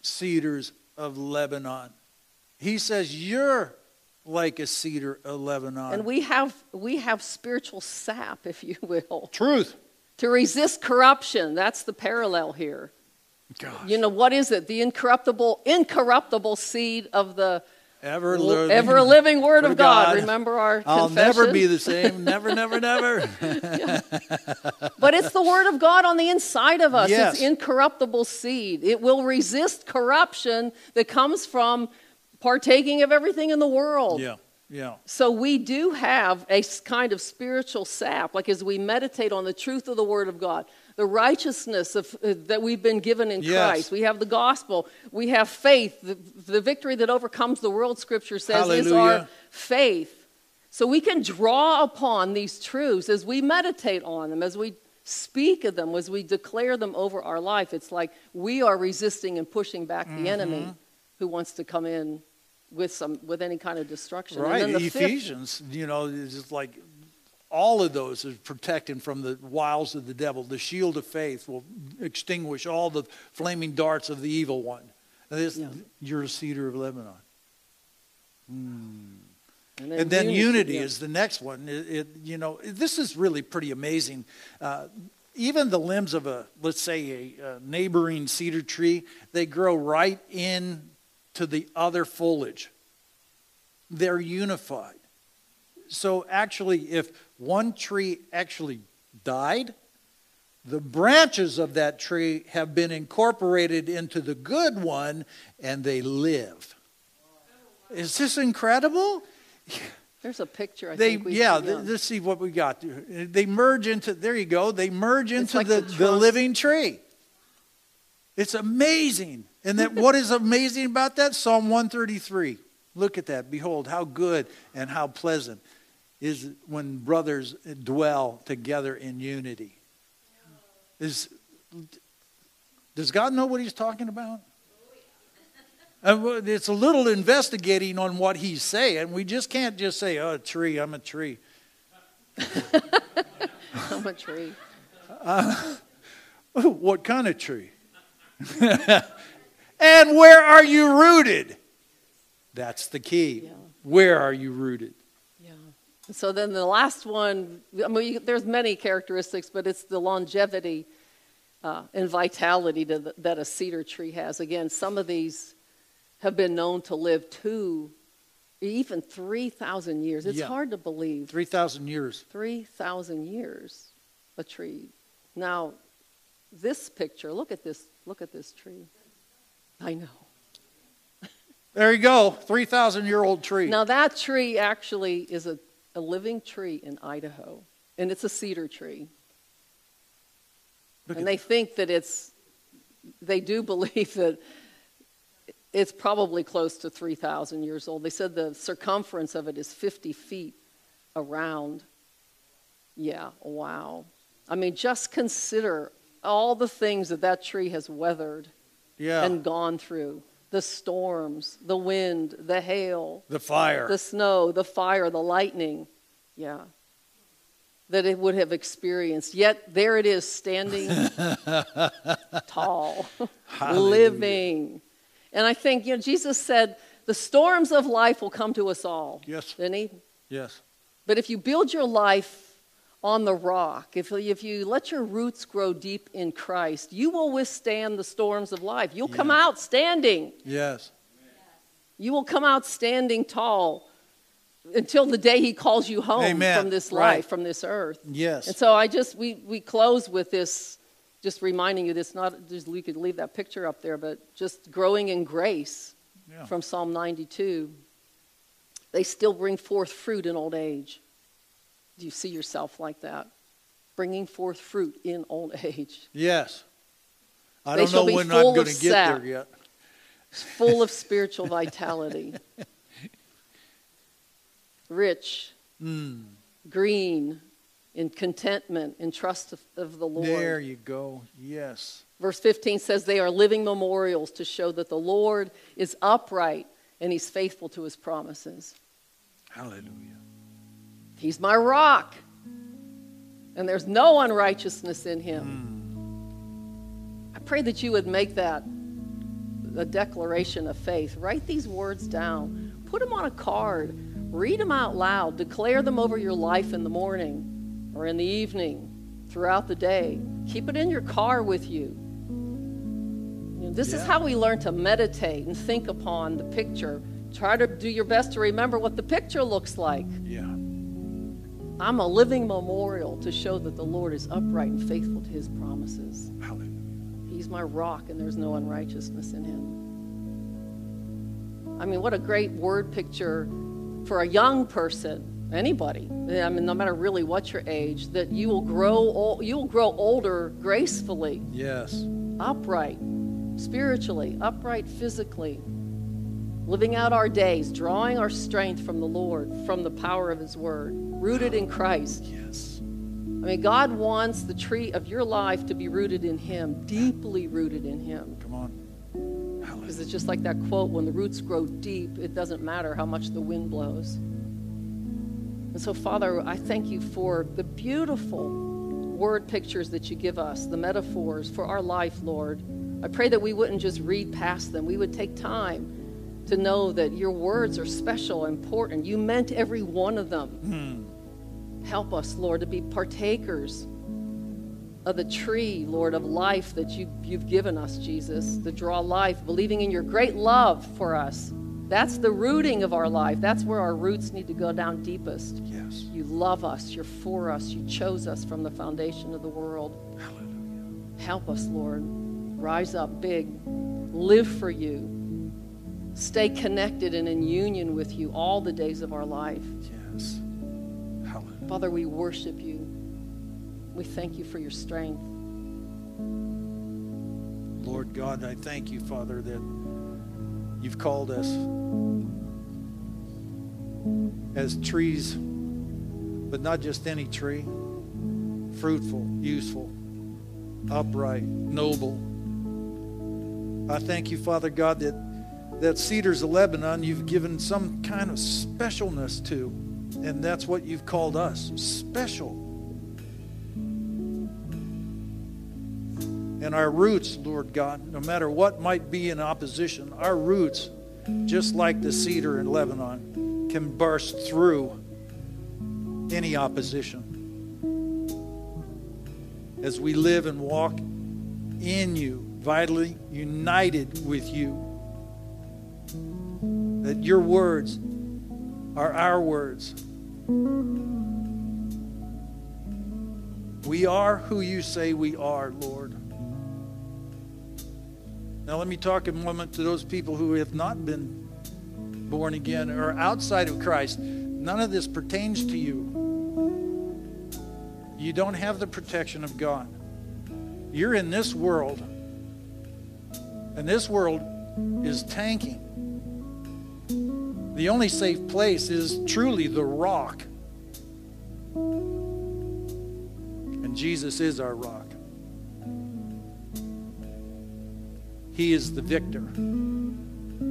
cedars of Lebanon. He says, You're like a cedar of Lebanon. And we have, we have spiritual sap, if you will. Truth. To resist corruption. That's the parallel here. Gosh. You know, what is it? The incorruptible, incorruptible seed of the ever living, ever living word, of God. God. Remember our I'll confession? never be the same. Never, never, never. [LAUGHS] But it's the word of God on the inside of us. Yes. It's incorruptible seed. It will resist corruption that comes from partaking of everything in the world. Yeah. Yeah. So we do have a kind of spiritual sap, like as we meditate on the truth of the Word of God, the righteousness of, uh, that we've been given in yes. Christ. We have the gospel. We have faith. The, the victory that overcomes the world, Scripture says, Hallelujah. is our faith. So we can draw upon these truths as we meditate on them, as we speak of them, as we declare them over our life. It's like we are resisting and pushing back mm-hmm. the enemy who wants to come in with some with any kind of destruction. Right. Ephesians, fifth, you know, is just like all of those is protecting from the wiles of the devil. The shield of faith will extinguish all the flaming darts of the evil one. And this, yeah. you're a cedar of Lebanon. Mm. And then, and then unity, unity yeah. is the next one. It, it, you know, this is really pretty amazing. Uh, even the limbs of a, let's say, a, a neighboring cedar tree, they grow right in to the other foliage. They're unified. So, actually, if one tree actually died, the branches of that tree have been incorporated into the good one and they live. Is this incredible? There's a picture. I they, think we yeah. let's see what we got. They merge into. There you go. They merge into like the, the, the living tree. It's amazing. And that what is amazing about that? Psalm 133. Look at that. Behold, how good and how pleasant is when brothers dwell together in unity. Is, does God know what he's talking about? it's a little investigating on what he's saying. We just can't just say, oh, a tree, I'm a tree. [LAUGHS] I'm a tree. Uh, [LAUGHS] what kind of tree? [LAUGHS] and where are you rooted? That's the key. Yeah. Where are you rooted? Yeah. So then the last one, I mean, there's many characteristics, but it's the longevity uh, and vitality the, that a cedar tree has. Again, some of these have been known to live two, even 3,000 years. It's yeah. hard to believe. 3,000 years. 3,000 years, a tree. Now, this picture, look at this, look at this tree. I know. There you go, 3,000 year old tree. Now, that tree actually is a, a living tree in Idaho, and it's a cedar tree. Look and they think that it's, they do [LAUGHS] believe that it's probably close to 3,000 years old. They said the circumference of it is 50 feet around. Yeah, wow. I mean, just consider all the things that that tree has weathered Yeah. and gone through the storms, the wind, the hail, the fire. the snow, the fire, the lightning. Yeah. That it would have experienced. Yet there it is standing [LAUGHS] tall, living. And I think, you know, Jesus said, the storms of life will come to us all. Yes. Didn't he? yes. But if you build your life on the rock, if, if you let your roots grow deep in Christ, you will withstand the storms of life. You'll come out standing. Yes. You will come out standing tall until the day he calls you home Amen. from this Right. life, from this earth. Yes. And so I just we we close with this just reminding you this not just we could leave that picture up there, but just growing in grace Yeah. from Psalm 92. They still bring forth fruit in old age. Do you see yourself like that? Bringing forth fruit in old [LAUGHS] age. Yes. I They don't know when I'm going to get there yet. full of [LAUGHS] spiritual vitality. [LAUGHS] Rich, Mm. green, in contentment, in trust of, of the Lord. There you go. Yes. Verse 15 says, They are living memorials to show that the Lord is upright and he's faithful to his promises. Hallelujah. He's my rock, and there's no unrighteousness in him. Hmm. I pray that you would make that a declaration of faith. Write these words down, put them on a card, read them out loud, declare them over your life in the morning or in the evening, throughout the day. Keep it in your car with you. You know, this is how we learn to meditate and think upon the picture. Try to do your best to remember what the picture looks like. Yeah. I'm a living memorial to show that the Lord is upright and faithful to his promises. Hallelujah. He's my rock and there's no unrighteousness in him. I mean, what a great word picture for a young person, anybody. I mean, no matter really what your age, that you will grow ol- you will grow older gracefully, Yes. upright, spiritually, upright physically, living out our days, drawing our strength from the Lord, from the power of his word, rooted in Christ. Yes. I mean, God wants the tree of your life to be rooted in Him, deeply rooted in Him. Come on. Because it's just like that quote when the roots grow deep, it doesn't matter how much the wind blows. And so, Father, I thank you for the beautiful word pictures that you give us, the metaphors for our life, Lord. I pray that we wouldn't just read past them, we would take time to know that your words are special, important. You meant every one of them. Hmm. Help us, Lord, to be partakers of the tree, Lord, of life that you, you've given us, Jesus, to draw life, believing in your great love for us. That's the rooting of our life. That's where our roots need to go down deepest. Yes. You love us. You're for us. You chose us from the foundation of the world. Hallelujah. Help us, Lord. Rise up big. Live for you. Stay connected and in union with you all the days of our life. Yes. Father, we worship you. We thank you for your strength. Lord God, I thank you, Father, that you've called us as trees, but not just any tree, fruitful, useful, upright, noble. I thank you, Father God, that that cedars of Lebanon you've given some kind of specialness to, and that's what you've called us, special. And our roots, Lord God, no matter what might be in opposition, our roots, just like the cedar in Lebanon, can burst through any opposition. As we live and walk in you, vitally united with you, that your words are our words. We are who you say we are, Lord. Now, let me talk a moment to those people who have not been born again or outside of Christ. None of this pertains to you. You don't have the protection of God. You're in this world, and this world is tanking. The only safe place is truly the rock. And Jesus is our rock. He is the victor.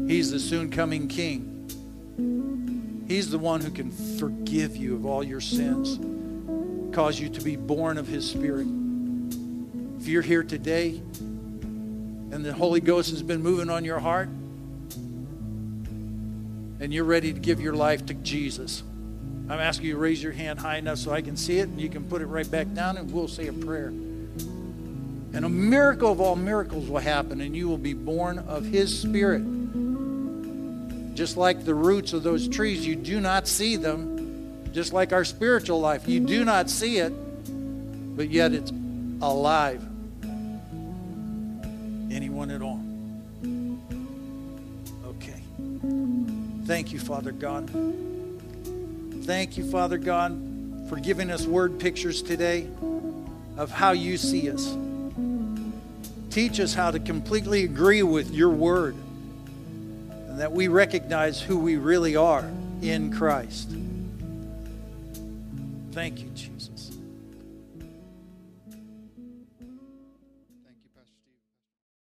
He's the soon coming king. He's the one who can forgive you of all your sins, cause you to be born of His Spirit. If you're here today and the Holy Ghost has been moving on your heart and you're ready to give your life to Jesus, I'm asking you to raise your hand high enough so I can see it and you can put it right back down and we'll say a prayer. And a miracle of all miracles will happen and you will be born of His Spirit. Just like the roots of those trees, you do not see them. Just like our spiritual life, you do not see it, but yet it's alive. Anyone at all? Thank you, Father God. Thank you, Father God, for giving us word pictures today of how you see us. Teach us how to completely agree with your word and that we recognize who we really are in Christ. Thank you, Jesus.